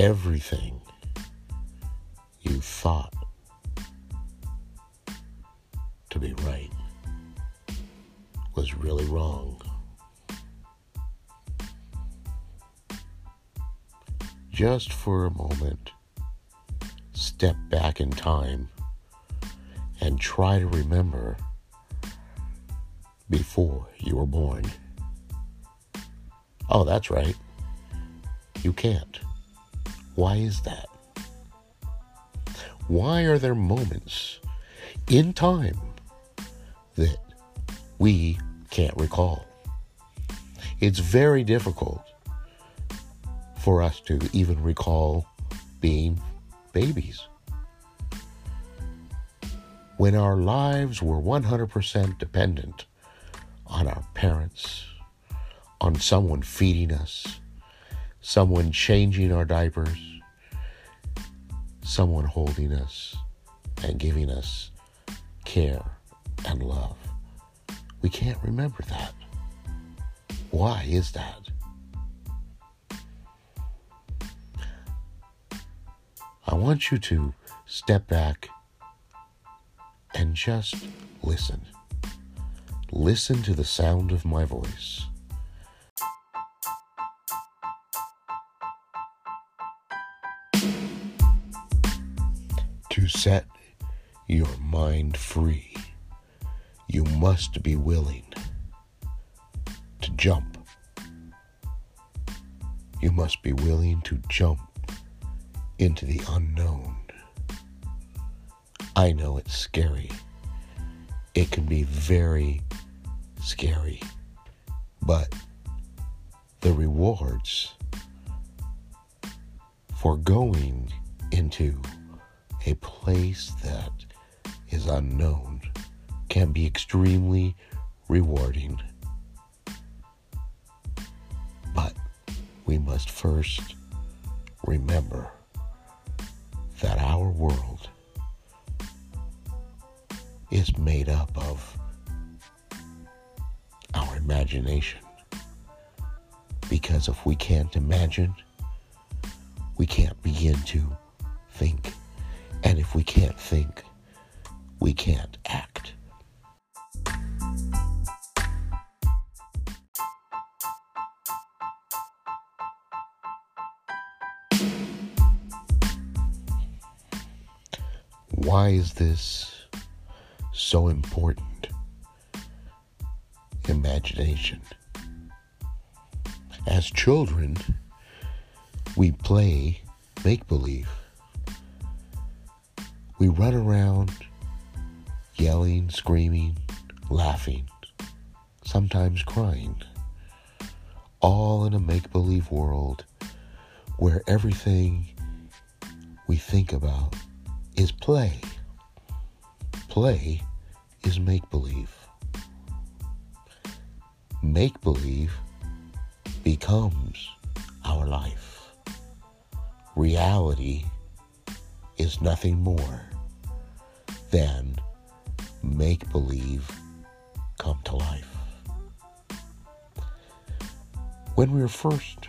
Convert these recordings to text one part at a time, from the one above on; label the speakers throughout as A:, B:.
A: everything you thought to be right was really wrong. Just for a moment, step back in time and try to remember before you were born. Oh, that's right. You can't. Why is that? Why are there moments in time that we can't recall? It's very difficult for us to even recall being babies. When our lives were 100% dependent on our parents, on someone feeding us, someone changing our diapers, someone holding us and giving us care and love. We can't remember that. Why is that? I want you to step back and just listen. Listen to the sound of my voice. To set your mind free, you must be willing to jump. You must be willing to jump into the unknown. I know it's scary. It can be very scary. But the rewards for going into a place that is unknown can be extremely rewarding. But we must first remember that our world is made up of our imagination. Because if we can't imagine, we can't begin to think. And if we can't think, we can't act. Why is this so important? Imagination. As children, we play make believe. We run around yelling, screaming, laughing, sometimes crying, all in a make believe world where everything we think about is play. Play is make believe. Make believe becomes our life. Reality is nothing more than make believe come to life. When we were first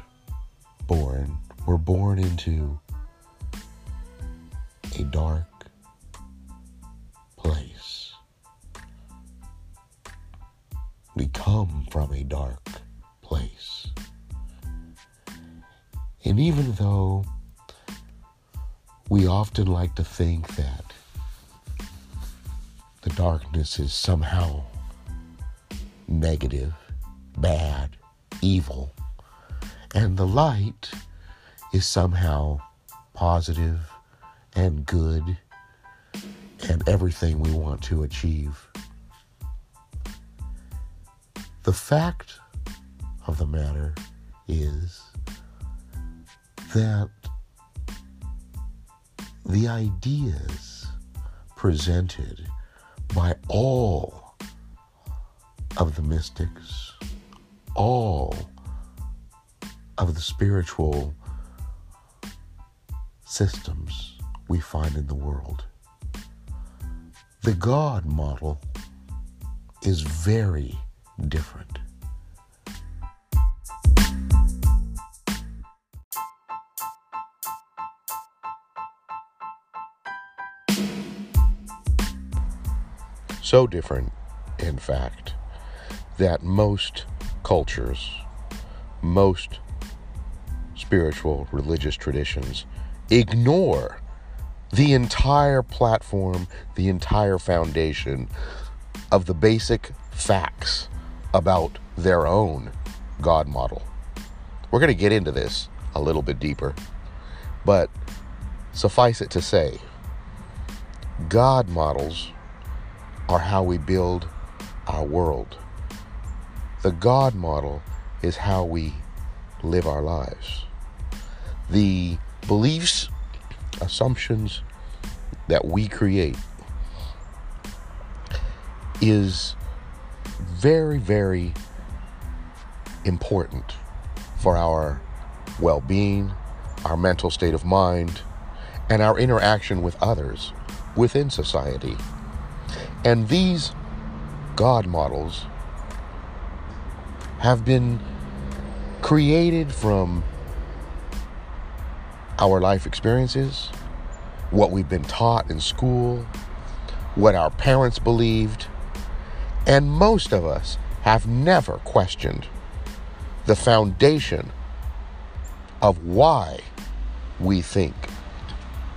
A: born, we're born into a dark place. We come from a dark place. And even though we often like to think that the darkness is somehow negative, bad, evil, and the light is somehow positive and good and everything we want to achieve. The fact of the matter is that the ideas presented by all of the mystics, all of the spiritual systems we find in the world. The God model is very different. So different, in fact, that most cultures, most spiritual religious traditions ignore the entire platform, the entire foundation of the basic facts about their own God model. We're going to get into this a little bit deeper, but suffice it to say, God models are how we build our world. The God model is how we live our lives. The beliefs, assumptions that we create is very, very important for our well being, our mental state of mind, and our interaction with others within society. And these God models have been created from our life experiences, what we've been taught in school, what our parents believed, and most of us have never questioned the foundation of why we think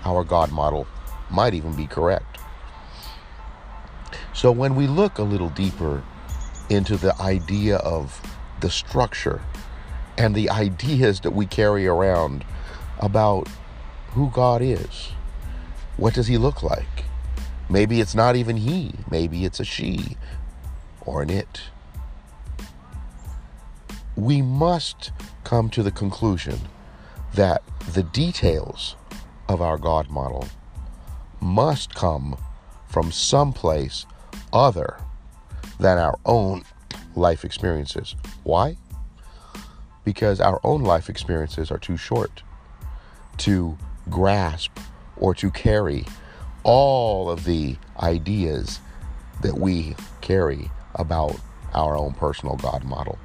A: our God model might even be correct. So when we look a little deeper into the idea of the structure and the ideas that we carry around about who God is, what does he look like? Maybe it's not even he, maybe it's a she or an it. We must come to the conclusion that the details of our God model must come from someplace other than our own life experiences. Why? Because our own life experiences are too short to grasp or to carry all of the ideas that we carry about our own personal God model.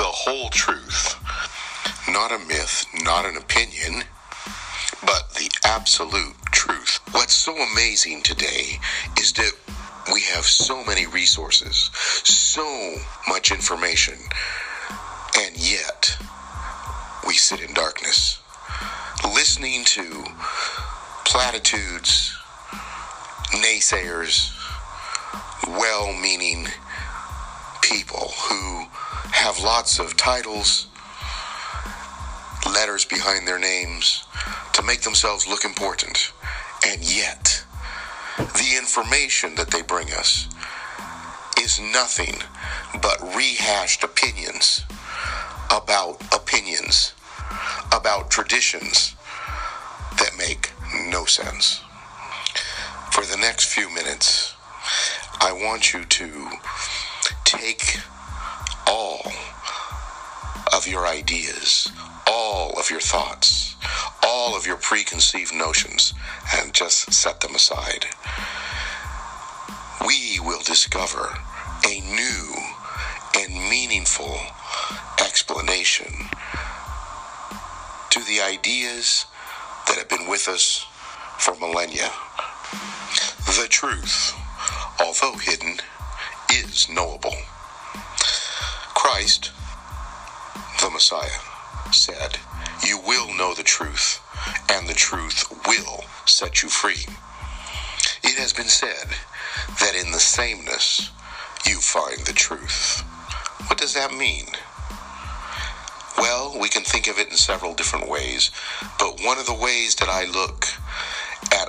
A: The whole truth, not a myth, not an opinion, but the absolute truth. What's so amazing today is that we have so many resources, so much information, and yet we sit in darkness, listening to platitudes naysayers, well meaning people who have lots of titles, letters behind their names to make themselves look important. And yet, the information that they bring us is nothing but rehashed opinions about opinions, about traditions that make no sense for the next few minutes, I want you to take all of your ideas, all of your thoughts, all of your preconceived notions, and just set them aside. We will discover a new and meaningful explanation to the ideas that have been with us for millennia. The truth, although hidden, is knowable. Christ, the Messiah, said, You will know the truth, and the truth will set you free. It has been said that in the sameness you find the truth. What does that mean? Well, we can think of it in several different ways, but one of the ways that I look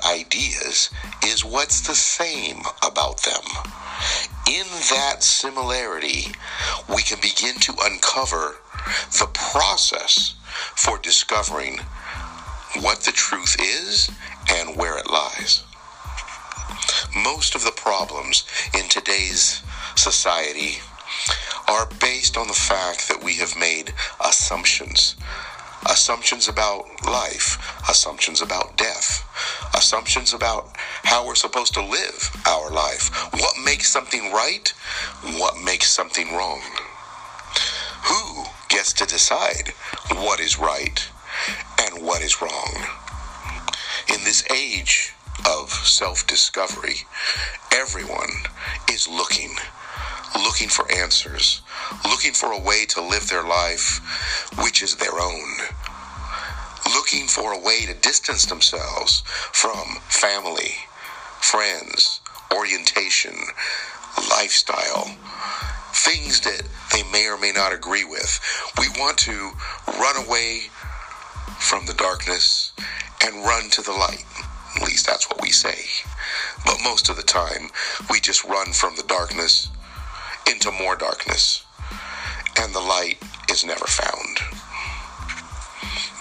A: ideas is what's the same about them. In that similarity, we can begin to uncover the process for discovering what the truth is and where it lies. Most of the problems in today's society are based on the fact that we have made assumptions assumptions about life, assumptions about death, assumptions about how we're supposed to live our life, what makes something right, what makes something wrong. Who gets to decide what is right and what is wrong? In this age of self discovery, everyone is looking, looking for answers, looking for a way to live their life which is their own, looking for a way to distance themselves from family, friends, orientation, lifestyle, things that they may or may not agree with. We want to run away from the darkness and run to the light. At least that's what we say. But most of the time, we just run from the darkness into more darkness, and the light is never found.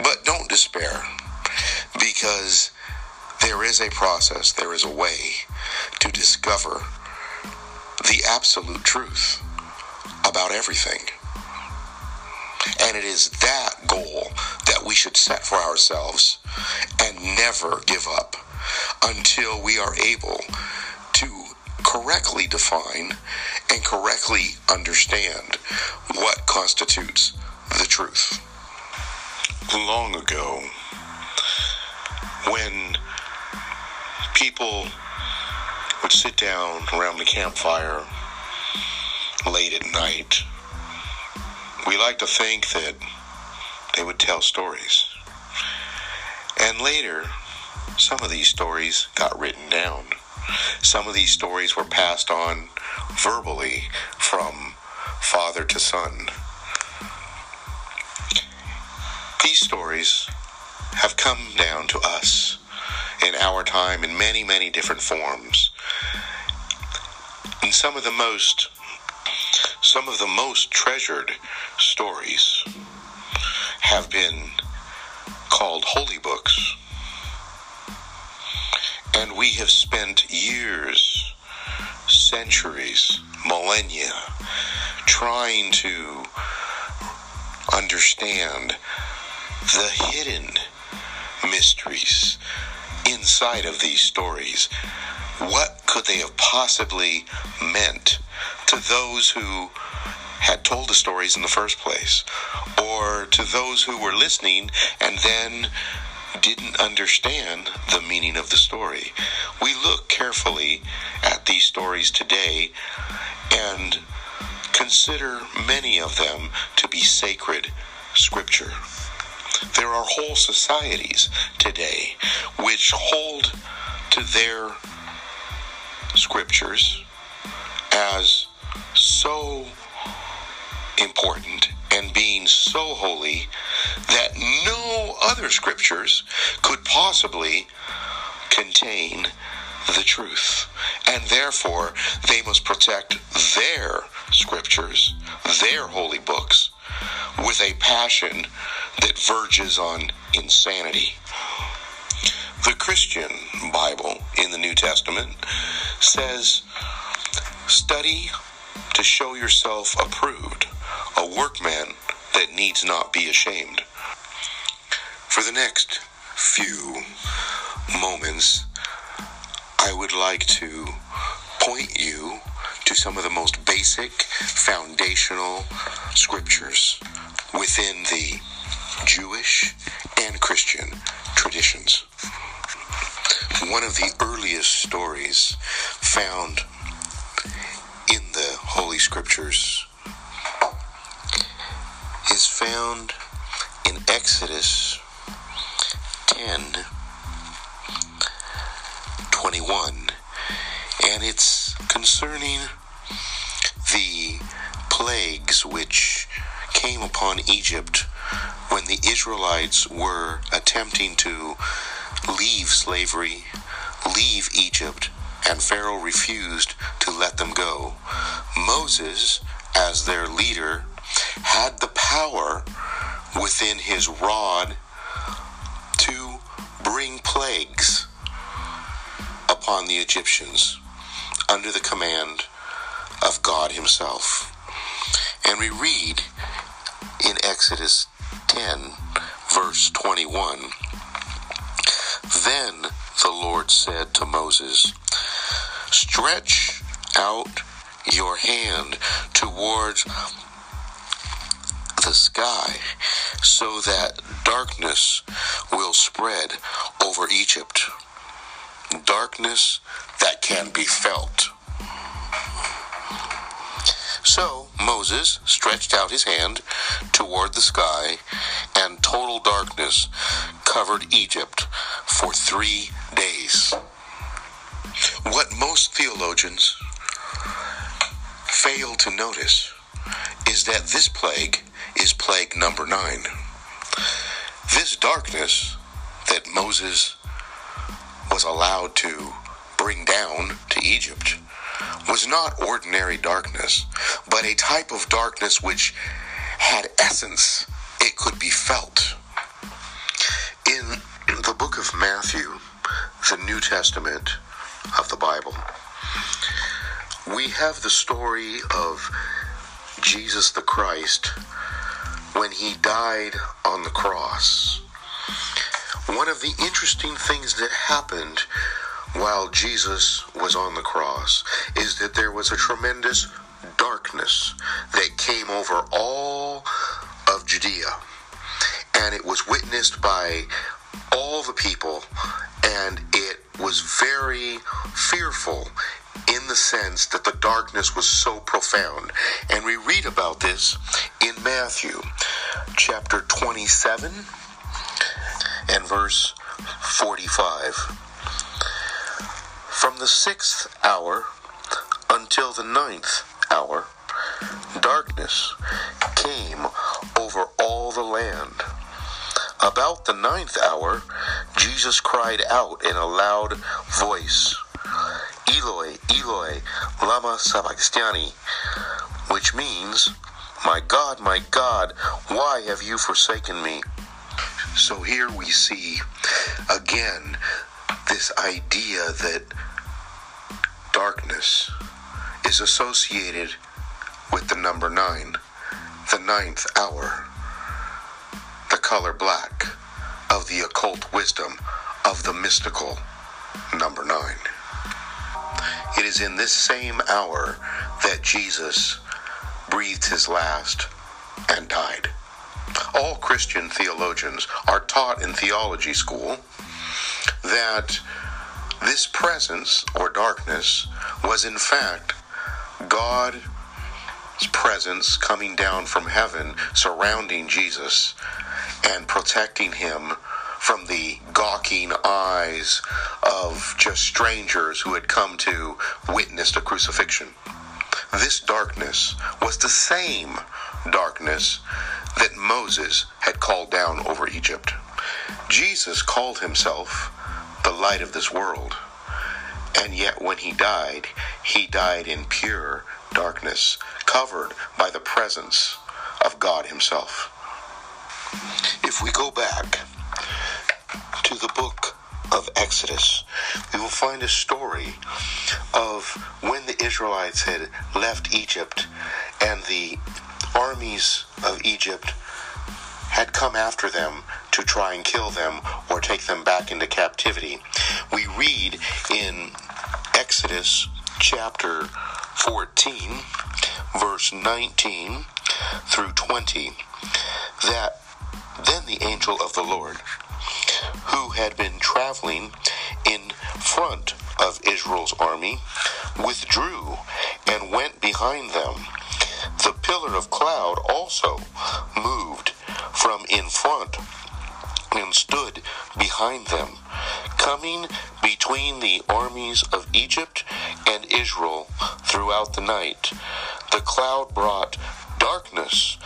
A: But don't despair, because there is a process, there is a way to discover the absolute truth about everything. And it is that goal that we should set for ourselves and never give up until we are able to correctly define and correctly understand what constitutes the truth. Long ago, when people would sit down around the campfire late at night, we like to think that they would tell stories. And later, some of these stories got written down. Some of these stories were passed on verbally from father to son. These stories have come down to us in our time in many, many different forms. And some of the most some of the most treasured stories have been called holy books. And we have spent years, centuries, millennia trying to understand the hidden mysteries inside of these stories. What could they have possibly meant to those who had told the stories in the first place, or to those who were listening and then didn't understand the meaning of the story. We look carefully at these stories today and consider many of them to be sacred scripture. There are whole societies today which hold to their scriptures as so important and being so holy that no other scriptures could possibly contain the truth. And therefore, they must protect their scriptures, their holy books, with a passion that verges on insanity. The Christian Bible in the New Testament says, Study to show yourself approved, a workman that needs not be ashamed. For the next few moments, I would like to point you to some of the most basic foundational scriptures within the Jewish and Christian traditions. One of the earliest stories found in the Holy Scriptures is found in Exodus 10 21, and it's concerning the plagues which came upon Egypt when the Israelites were attempting to leave slavery, leave Egypt, and Pharaoh refused to let them go. Moses, as their leader, had the power within his rod to bring plagues upon the Egyptians under the command of God Himself. And we read in Exodus 10, verse 21. Then the Lord said to Moses, Stretch out your hand towards the sky so that darkness will spread over Egypt. Darkness that can be felt. So Moses stretched out his hand toward the sky, and total darkness covered Egypt for three days. What most theologians fail to notice is that this plague is plague number nine. This darkness that Moses was allowed to bring down to Egypt was not ordinary darkness, but a type of darkness which had essence. It could be felt. In the book of Matthew, the New Testament of the Bible, we have the story of Jesus the Christ when he died on the cross. One of the interesting things that happened while Jesus was on the cross is that there was a tremendous darkness that came over all of Judea. And it was witnessed by all the people, and it was very fearful in the sense that the darkness was so profound. And we read about this in Matthew chapter 27 and verse 45. From the sixth hour until the ninth hour, darkness came over all the land. About the ninth hour, Jesus cried out in a loud voice, Eloi, Eloi, lama sabachthani, which means, My God, my God, why have you forsaken me? So here we see again this idea that darkness is associated with the number nine, the ninth hour, the color black of the occult wisdom of the mystical number nine. It is in this same hour that Jesus breathed his last and died. All Christian theologians are taught in theology school that this presence or darkness was in fact God's presence coming down from heaven surrounding Jesus and protecting him from the gawking eyes of just strangers who had come to witness the crucifixion. This darkness was the same darkness that Moses had called down over Egypt. Jesus called himself the light of this world. And yet, when he died, he died in pure darkness, covered by the presence of God Himself. If we go back to the book of Exodus, we will find a story of when the Israelites had left Egypt and the armies of Egypt had come after them to try and kill them or take them back into captivity. We read in Exodus chapter 14, verse 19 through 20, that then the angel of the Lord, who had been traveling in front of Israel's army, withdrew and went behind them. The pillar of cloud also moved from in front and stood behind them, coming between the armies of Egypt and Israel throughout the night. The cloud brought darkness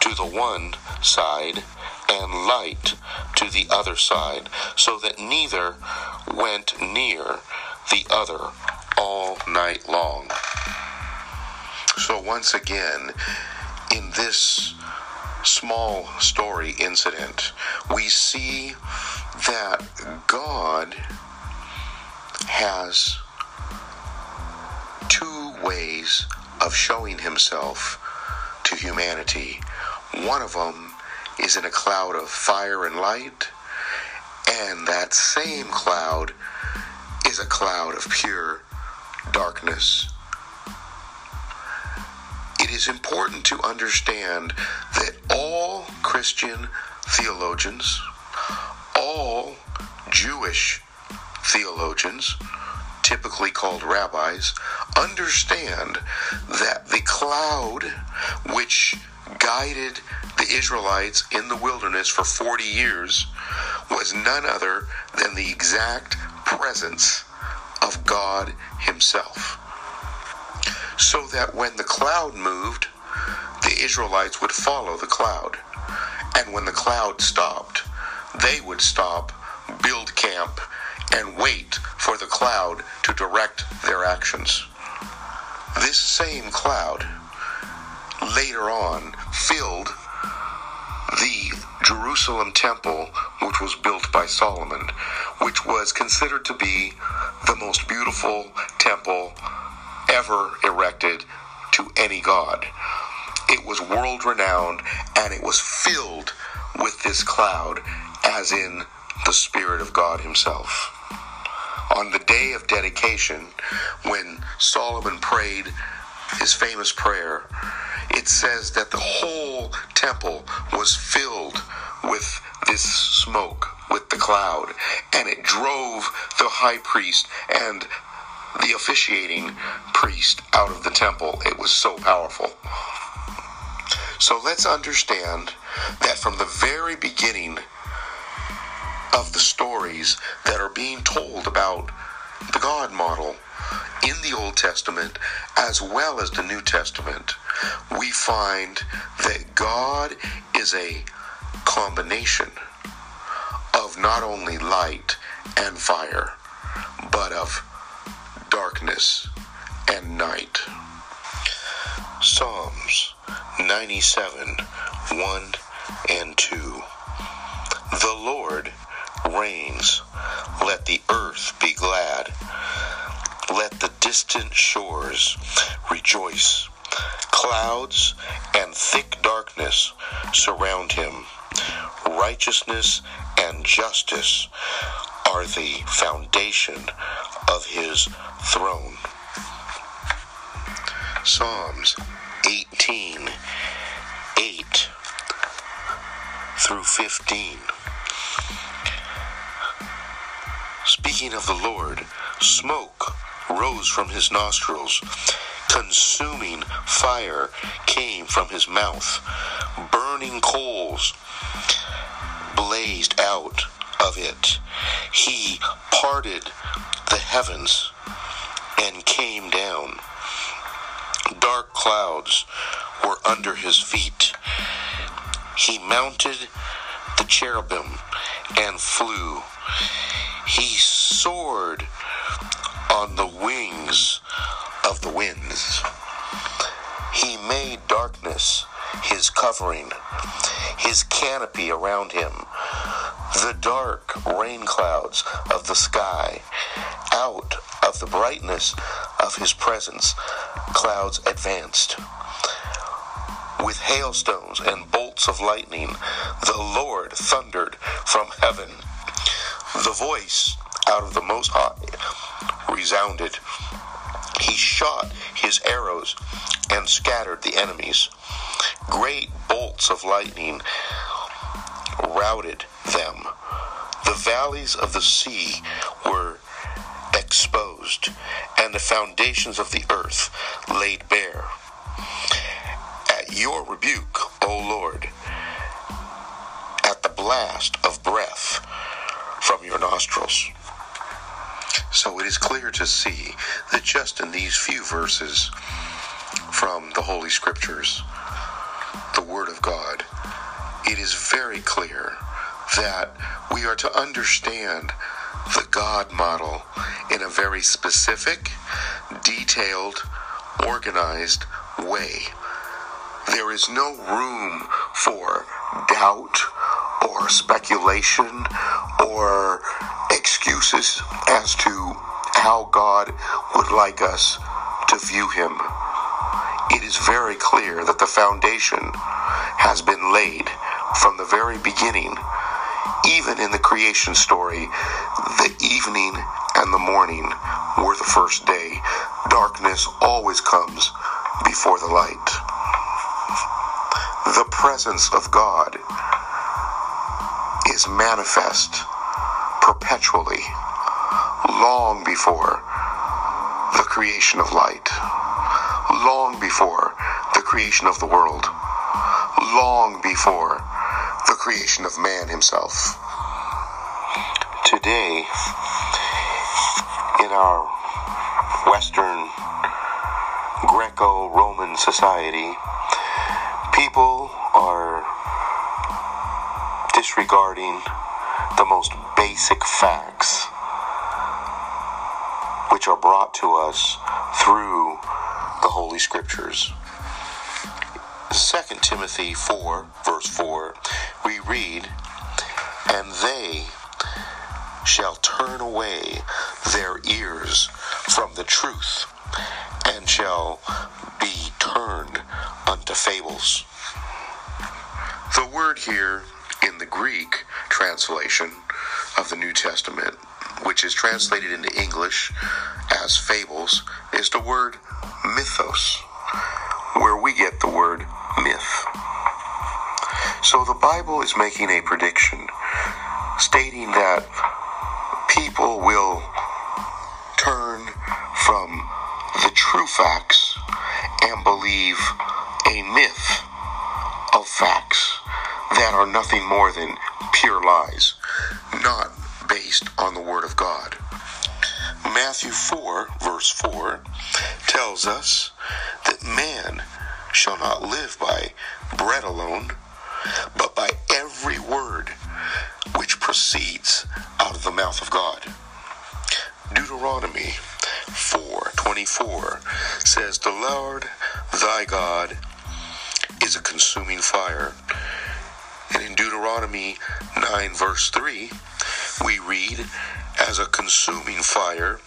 A: to the one side and light to the other side, so that neither went near the other all night long. So, once again, in this small story incident, we see that God has two ways of showing himself to humanity. One of them is in a cloud of fire and light, and that same cloud is a cloud of pure darkness. It is important to understand that all Christian theologians, all Jewish theologians, typically called rabbis, understand that the cloud which guided the Israelites in the wilderness for 40 years was none other than the exact presence of God Himself. So that when the cloud moved, the Israelites would follow the cloud. And when the cloud stopped, they would stop, build camp, and wait for the cloud to direct their actions. This same cloud later on filled the Jerusalem temple, which was built by Solomon, which was considered to be the most beautiful temple ever erected to any god. It was world renowned and it was filled with this cloud, as in the Spirit of God Himself. On the day of dedication, when Solomon prayed his famous prayer, it says that the whole temple was filled with this smoke, with the cloud, and it drove the high priest and the officiating priest out of the temple. It was so powerful. So let's understand that from the very beginning of the stories that are being told about the God model in the Old Testament as well as the New Testament, we find that God is a combination of not only light and fire, but of darkness and night. Psalms 97 1 and 2. The Lord reigns. Let the earth be glad. Let the distant shores rejoice. Clouds and thick darkness surround him. Righteousness and justice are the foundation of his throne. Psalms 18 8 through 15. Speaking of the Lord, smoke rose from his nostrils, consuming fire came from his mouth, burning coals blazed out of it. He parted the heavens and came down. Dark clouds were under his feet. He mounted the cherubim and flew. He soared on the wings of the winds. He made darkness his covering, his canopy around him, the dark rain clouds of the sky. Out of the brightness of his presence, clouds advanced. With hailstones and bolts of lightning, the Lord thundered from heaven. The voice out of the Most High resounded. He shot his arrows and scattered the enemies. Great bolts of lightning routed them. The valleys of the sea were exposed, and the foundations of the earth laid bare. At your rebuke, O Lord, at the blast of breath from your nostrils. So it is clear to see that just in these few verses from the Holy Scriptures, the Word of God, it is very clear that we are to understand the God model in a very specific, detailed, organized way. There is no room for doubt or speculation or excuses as to how God would like us to view Him. It is very clear that the foundation has been laid from the very beginning, even in the creation story, the evening and the morning were the first day. Darkness always comes before the light. The presence of God is manifest perpetually, long before the creation of light, long before the creation of the world, long before creation of man himself. Today, in our Western Greco Roman society, people are disregarding the most basic facts which are brought to us through the Holy Scriptures. 2 Timothy 4, verse 4, we read, And they shall turn away their ears from the truth and shall be turned unto fables. The word here in the Greek translation of the New Testament, which is translated into English as fables, is the word mythos, where we get the word myth. So the Bible is making a prediction stating that people will turn from the true facts and believe a myth of facts that are nothing more than pure lies, not based on the Word of God. Matthew 4, verse 4, tells us that man shall not live by bread alone, but by every word which proceeds out of the mouth of God. Deuteronomy 4:24 says, "The Lord thy God is a consuming fire." And in Deuteronomy 9 verse 3, we read, "As a consuming fire,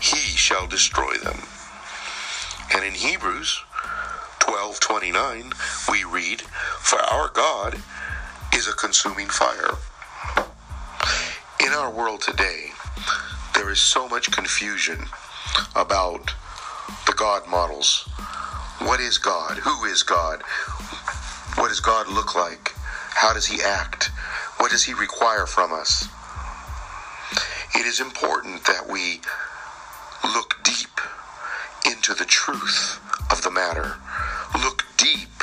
A: he shall destroy them." And in Hebrews 12:29, we read, "For our God is a consuming fire." In our world today, there is so much confusion about the God models. What is God? Who is God? What does God look like? How does he act? What does he require from us? It is important that we look deep into the truth of the matter. Deep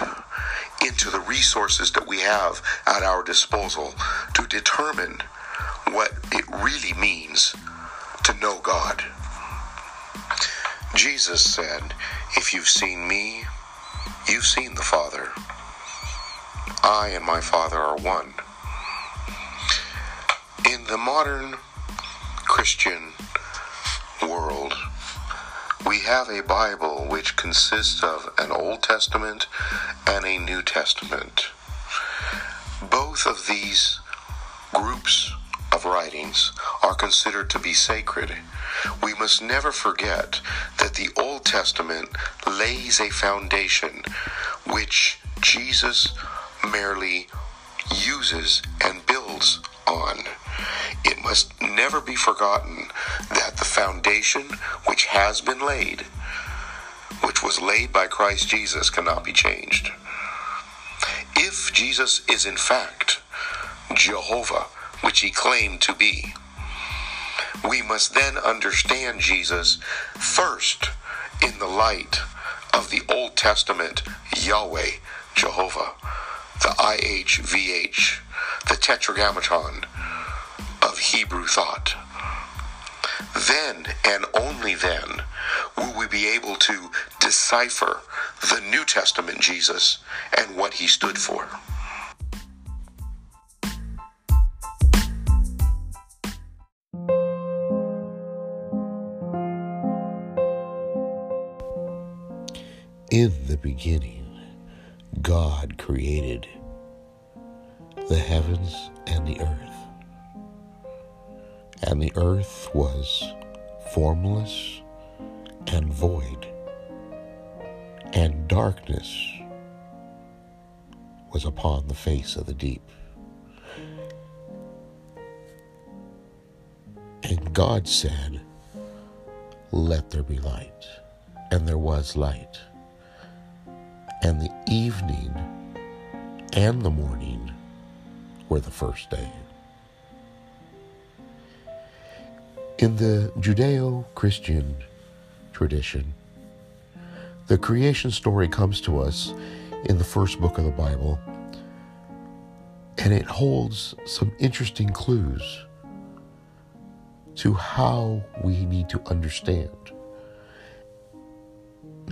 A: into the resources that we have at our disposal to determine what it really means to know God. Jesus said, If you've seen me, you've seen the Father. I and my Father are one. In the modern Christian world, we have a Bible which consists of an Old Testament and a New Testament. Both of these groups of writings are considered to be sacred. We must never forget that the Old Testament lays a foundation which Jesus merely uses and builds on. It must never be forgotten that the foundation which has been laid, which was laid by Christ Jesus, cannot be changed. If Jesus is in fact Jehovah, which he claimed to be, we must then understand Jesus first in the light of the Old Testament Yahweh, Jehovah, the IHVH, the Tetragrammaton of Hebrew thought. Then and only then will we be able to decipher the New Testament Jesus and what he stood for. In the beginning, God created the heavens and the earth. And the earth was formless and void, and darkness was upon the face of the deep. And God said, Let there be light. And there was light. And the evening and the morning were the first day. In the Judeo Christian tradition, the creation story comes to us in the first book of the Bible, and it holds some interesting clues to how we need to understand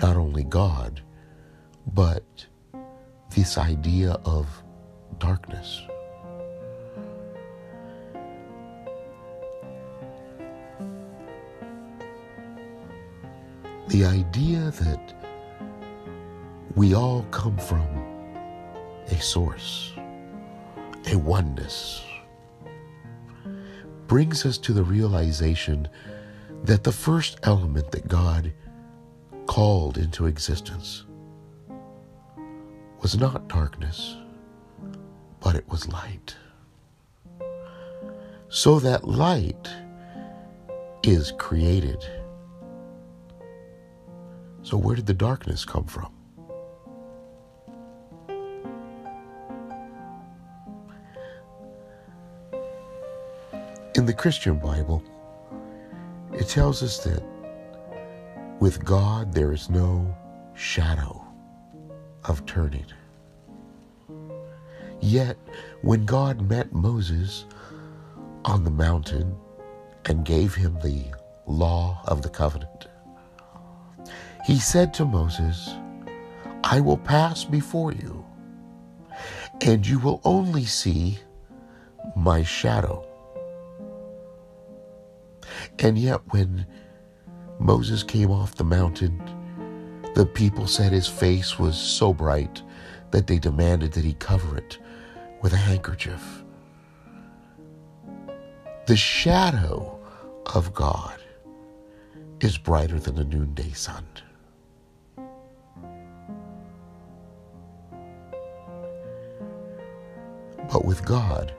A: not only God, but this idea of darkness. The idea that we all come from a source, a oneness, brings us to the realization that the first element that God called into existence was not darkness, but it was light. So that light is created. So, where did the darkness come from? In the Christian Bible, it tells us that with God there is no shadow of turning. Yet, when God met Moses on the mountain and gave him the law of the covenant, he said to Moses, I will pass before you, and you will only see my shadow and yet, when Moses came off the mountain, the people said his face was so bright that they demanded that he cover it with a handkerchief. The shadow of God is brighter than the noonday sun. But with God,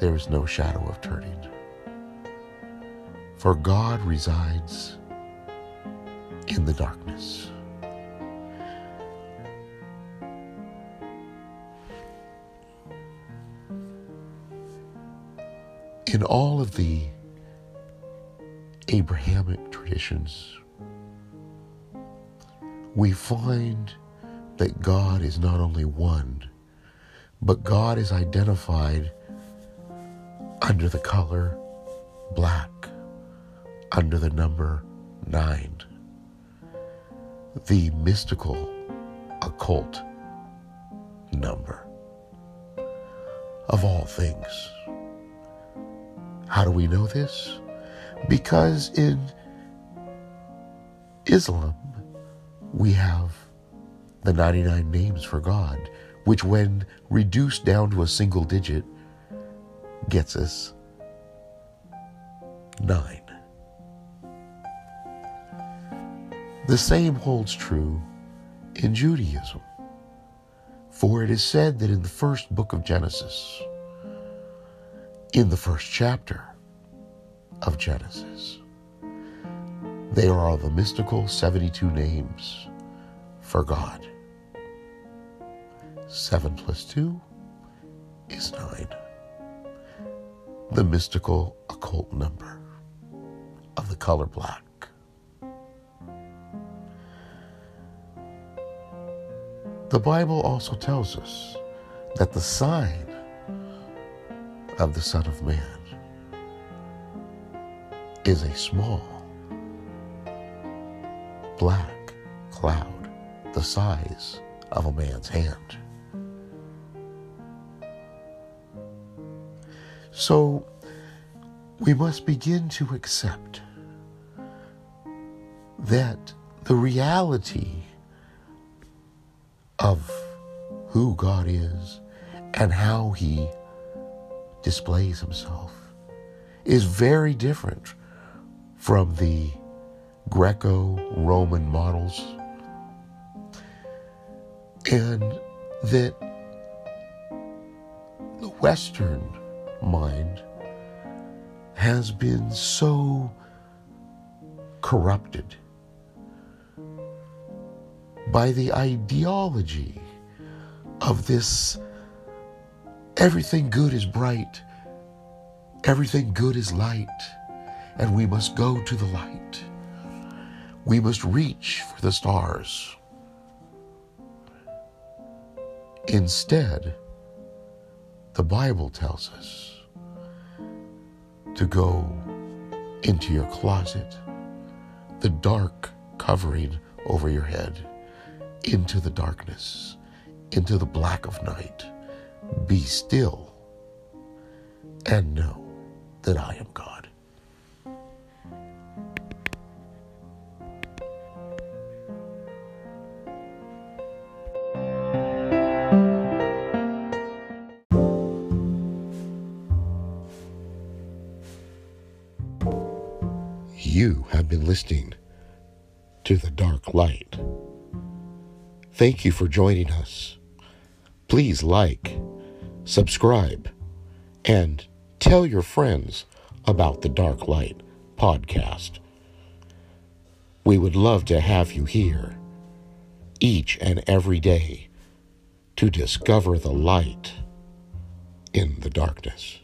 A: there is no shadow of turning for God resides in the darkness. In all of the Abrahamic traditions, we find that God is not only one, but God is identified under the color black under the number nine, the mystical, occult number of all things. How do we know this? Because in Islam, we have the 99 names for God, which, when reduced down to a single digit, gets us nine. The same holds true in Judaism. For it is said that in the first book of Genesis, in the first chapter of Genesis, there are the mystical 72 names for God. 7 plus 2 is 9. The mystical occult number of the color black. The Bible also tells us that the sign of the Son of Man is a small black cloud the size of a man's hand. So we must begin to accept that the reality of who God is and how He displays Himself is very different from the Greco Roman models. And that the Western mind has been so corrupted by the ideology of this everything good is bright, everything good is light, and we must go to the light. We must reach for the stars. Instead, the Bible tells us to go into your closet, the dark covering over your head, into the darkness, into the black of night. Be still and know that I am God. Listening to The Dark Light. Thank you for joining us. Please like, subscribe, and tell your friends about the Dark Light podcast. We would love to have you here each and every day to discover the light in the darkness.